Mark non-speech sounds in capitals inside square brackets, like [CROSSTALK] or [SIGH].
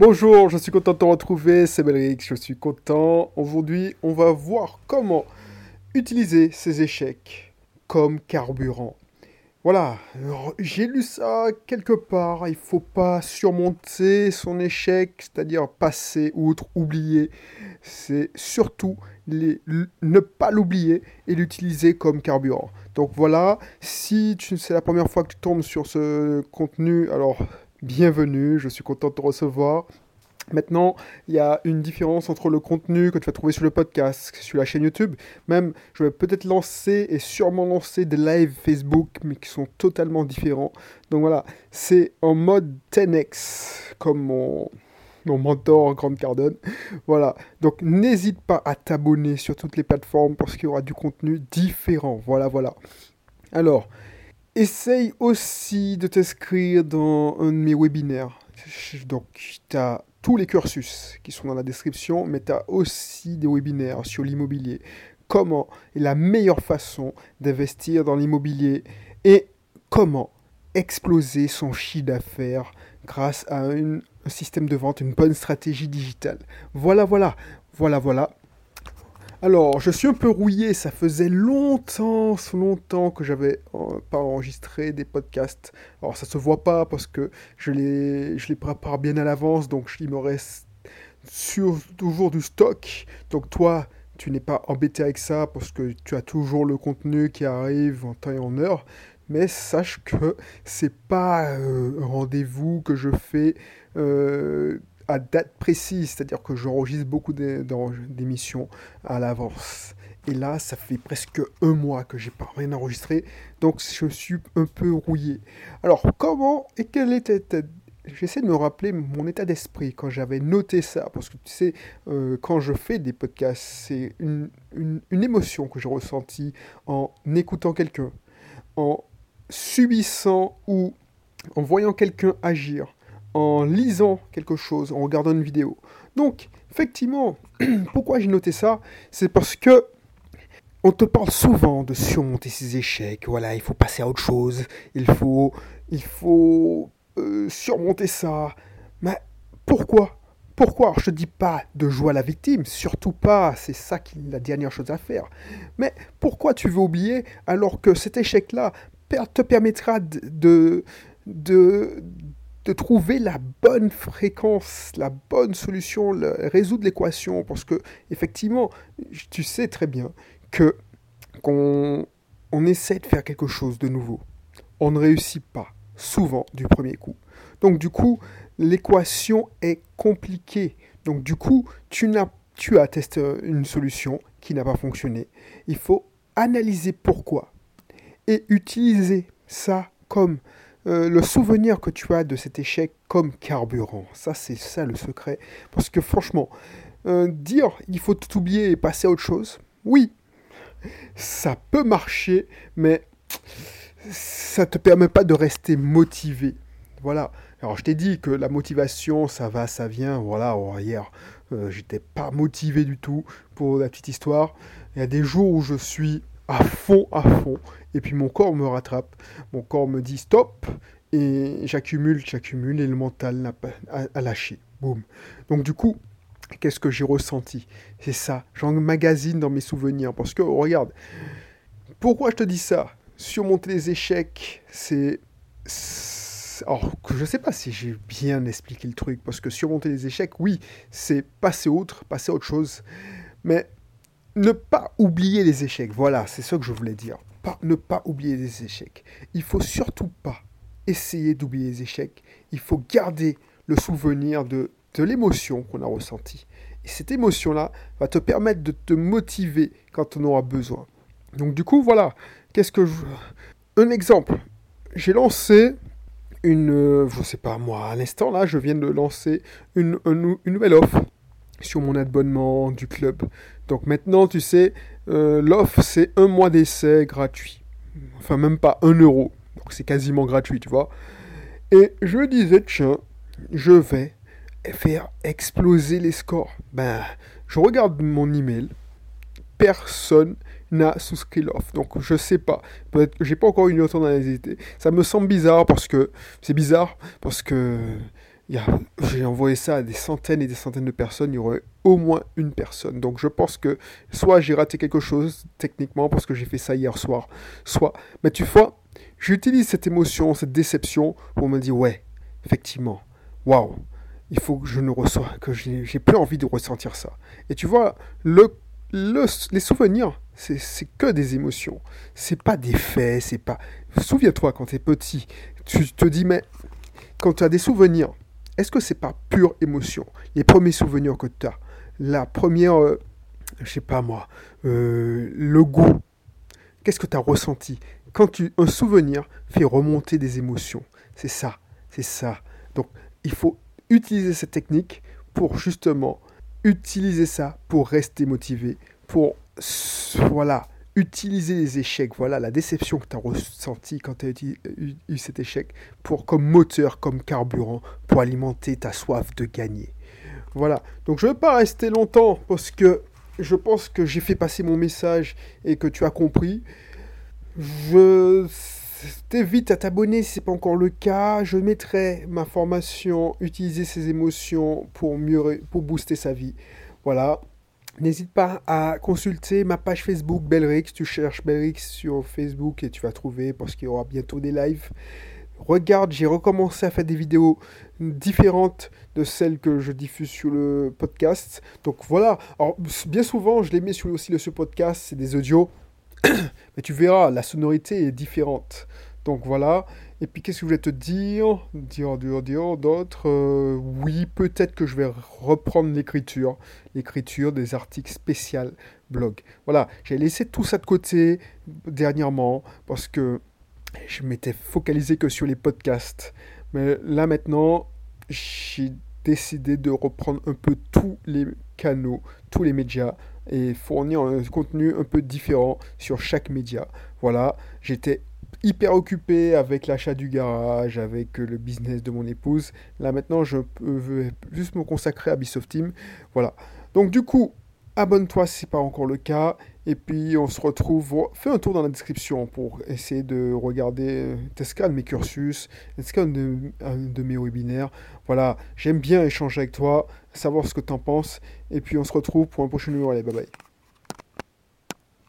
Bonjour, je suis content de te retrouver, c'est Belric, je suis content. Aujourd'hui, on va voir comment utiliser ces échecs comme carburant. Voilà, j'ai lu ça quelque part, il faut pas surmonter son échec, c'est-à-dire passer outre, oublier. C'est surtout ne pas l'oublier et l'utiliser comme carburant. Donc voilà, si c'est la première fois que tu tombes sur ce contenu, alors bienvenue, je suis content de te recevoir. Maintenant, il y a une différence entre le contenu que tu vas trouver sur le podcast, sur la chaîne YouTube. Même, je vais peut-être lancer et sûrement lancer des lives Facebook, mais qui sont totalement différents. Donc voilà, c'est en mode 10x, comme mon, mon mentor Grande Cardone. Voilà, donc n'hésite pas à t'abonner sur toutes les plateformes parce qu'il y aura du contenu différent. Voilà, voilà. Alors, essaye aussi de t'inscrire dans un de mes webinaires. Donc, tu as tous les cursus qui sont dans la description, mais tu as aussi des webinaires sur l'immobilier. Comment est la meilleure façon d'investir dans l'immobilier et comment exploser son chiffre d'affaires grâce à un système de vente, une bonne stratégie digitale. Voilà, voilà, voilà, voilà. Alors, je suis un peu rouillé, ça faisait longtemps, longtemps que j'avais euh, pas enregistré des podcasts. Alors, ça se voit pas parce que je les, prépare bien à l'avance, donc il me reste sur, toujours du stock. Donc, toi, tu n'es pas embêté avec ça parce que tu as toujours le contenu qui arrive en temps et en heure. Mais sache que c'est pas euh, un rendez-vous que je fais euh, à date précise, c'est-à-dire que j'enregistre beaucoup d'émissions à l'avance. Et là, ça fait presque un mois que j'ai pas rien enregistré, donc je suis un peu rouillé. Alors, comment et quel était J'essaie de me rappeler mon état d'esprit quand j'avais noté ça, parce que tu sais, euh, quand je fais des podcasts, c'est une, une émotion que j'ai ressentie en écoutant quelqu'un, en subissant ou en voyant quelqu'un agir, en lisant quelque chose, en regardant une vidéo. Donc, effectivement, [CLEARS THROAT] pourquoi j'ai noté ça? C'est parce que on te parle souvent de surmonter ses échecs. Voilà, il faut passer à autre chose. Il faut, euh, surmonter ça. Mais pourquoi? Pourquoi? Je te dis pas de jouer à la victime, surtout pas. C'est ça qui est la dernière chose à faire. Mais pourquoi tu veux oublier alors que cet échec-là te permettra de, de trouver la bonne fréquence, la bonne solution, résoudre l'équation, parce que effectivement, tu sais très bien que qu'on on essaie de faire quelque chose de nouveau, on ne réussit pas souvent du premier coup. Donc du coup, l'équation est compliquée. Donc du coup, tu, as, tu as testé une solution qui n'a pas fonctionné. Il faut analyser pourquoi et utiliser ça comme euh, le souvenir que tu as de cet échec comme carburant. Ça, c'est ça le secret. Parce que franchement, euh, dire il faut tout oublier et passer à autre chose, oui, ça peut marcher, mais ça ne te permet pas de rester motivé. Voilà. Alors je t'ai dit que la motivation, ça va, ça vient. Voilà, oh, hier, euh, j'étais pas motivé du tout pour la petite histoire. Il y a des jours où je suis à fond, à fond. Et puis mon corps me rattrape. Mon corps me dit stop. Et j'accumule, j'accumule. Et le mental n'a pas a, lâché. Boum. Donc du coup, qu'est-ce que j'ai ressenti? C'est ça. J'emmagasine dans mes souvenirs. Parce que, regarde, pourquoi je te dis ça? Surmonter les échecs, c'est... Alors, je sais pas si j'ai bien expliqué le truc, parce que surmonter les échecs, oui, c'est passer autre, passer à autre chose. Mais ne pas oublier les échecs. Voilà, c'est ça que je voulais dire. Pas, ne pas oublier les échecs. Il faut surtout pas essayer d'oublier les échecs. Il faut garder le souvenir de, l'émotion qu'on a ressentie. Et cette émotion-là va te permettre de te motiver quand on aura besoin. Donc du coup, voilà. Qu'est-ce que je... Un exemple. J'ai lancé une... Je sais pas moi, à l'instant là, je viens de lancer une nouvelle offre sur mon abonnement du club. Donc maintenant, tu sais, euh, l'offre, c'est un mois d'essai gratuit. Enfin, même pas un euro. Donc c'est quasiment gratuit, tu vois. Et je disais, tiens, je vais faire exploser les scores. Ben, je regarde mon email. Personne n'a souscrit l'offre. Donc je sais pas. Peut-être que j'ai pas encore eu une autre d'analyser. Ça me semble bizarre parce que c'est bizarre parce que [LAUGHS] J'ai envoyé ça à des centaines et des centaines de personnes, il y aurait au moins une personne. Donc je pense que soit j'ai raté quelque chose techniquement parce que j'ai fait ça hier soir, soit... Mais tu vois, j'utilise cette émotion, cette déception pour me dire, ouais, effectivement, waouh, il faut que je ne reçois, que j'ai plus envie de ressentir ça. Et tu vois, le, les souvenirs, c'est que des émotions. C'est pas des faits, c'est pas. Souviens-toi quand tu es petit, tu te dis, mais quand tu as des souvenirs, est-ce que c'est pas pure émotion? Les premiers souvenirs que tu as, la première, euh, je sais pas moi, euh, le goût, qu'est-ce que tu as ressenti? Quand un souvenir fait remonter des émotions, c'est ça, c'est ça. Donc il faut utiliser cette technique pour justement utiliser ça pour rester motivé, pour voilà, utiliser les échecs, voilà la déception que tu as ressentie quand tu as eu, cet échec pour comme moteur, comme carburant pour alimenter ta soif de gagner. Voilà. Donc je ne vais pas rester longtemps parce que je pense que j'ai fait passer mon message et que tu as compris. Je t'invite à t'abonner si ce n'est pas encore le cas. Je mettrai ma formation Utiliser ses émotions pour mieux pour booster sa vie. Voilà. N'hésite pas à consulter ma page Facebook Belrix. Tu cherches Belrix sur Facebook et tu vas trouver parce qu'il y aura bientôt des lives. Regarde, j'ai recommencé à faire des vidéos différentes de celles que je diffuse sur le podcast. Donc voilà. Alors, bien souvent, je les mets sur aussi le ce podcast, c'est des audios. [COUGHS] Mais tu verras, la sonorité est différente. Donc voilà. Et puis qu'est-ce que je voulais te dire? Dire, dire, dire d'autres euh, Oui, peut-être que je vais reprendre l'écriture. L'écriture des articles spéciaux blog. Voilà, j'ai laissé tout ça de côté dernièrement parce que je m'étais focalisé que sur les podcasts. Mais là maintenant, j'ai décidé de reprendre un peu tous les canaux, tous les médias et fournir un contenu un peu différent sur chaque média. Voilà, j'étais hyper occupé avec l'achat du garage, avec le business de mon épouse. Là maintenant, je veux juste me consacrer à Bisoft Team. Voilà. Donc du coup, abonne-toi si ce n'est pas encore le cas. Et puis on se retrouve, fais un tour dans la description pour essayer de regarder, tester de mes cursus, tester de, de mes webinaires. Voilà, j'aime bien échanger avec toi, savoir ce que tu en penses. Et puis on se retrouve pour un prochain numéro. Allez, bye bye.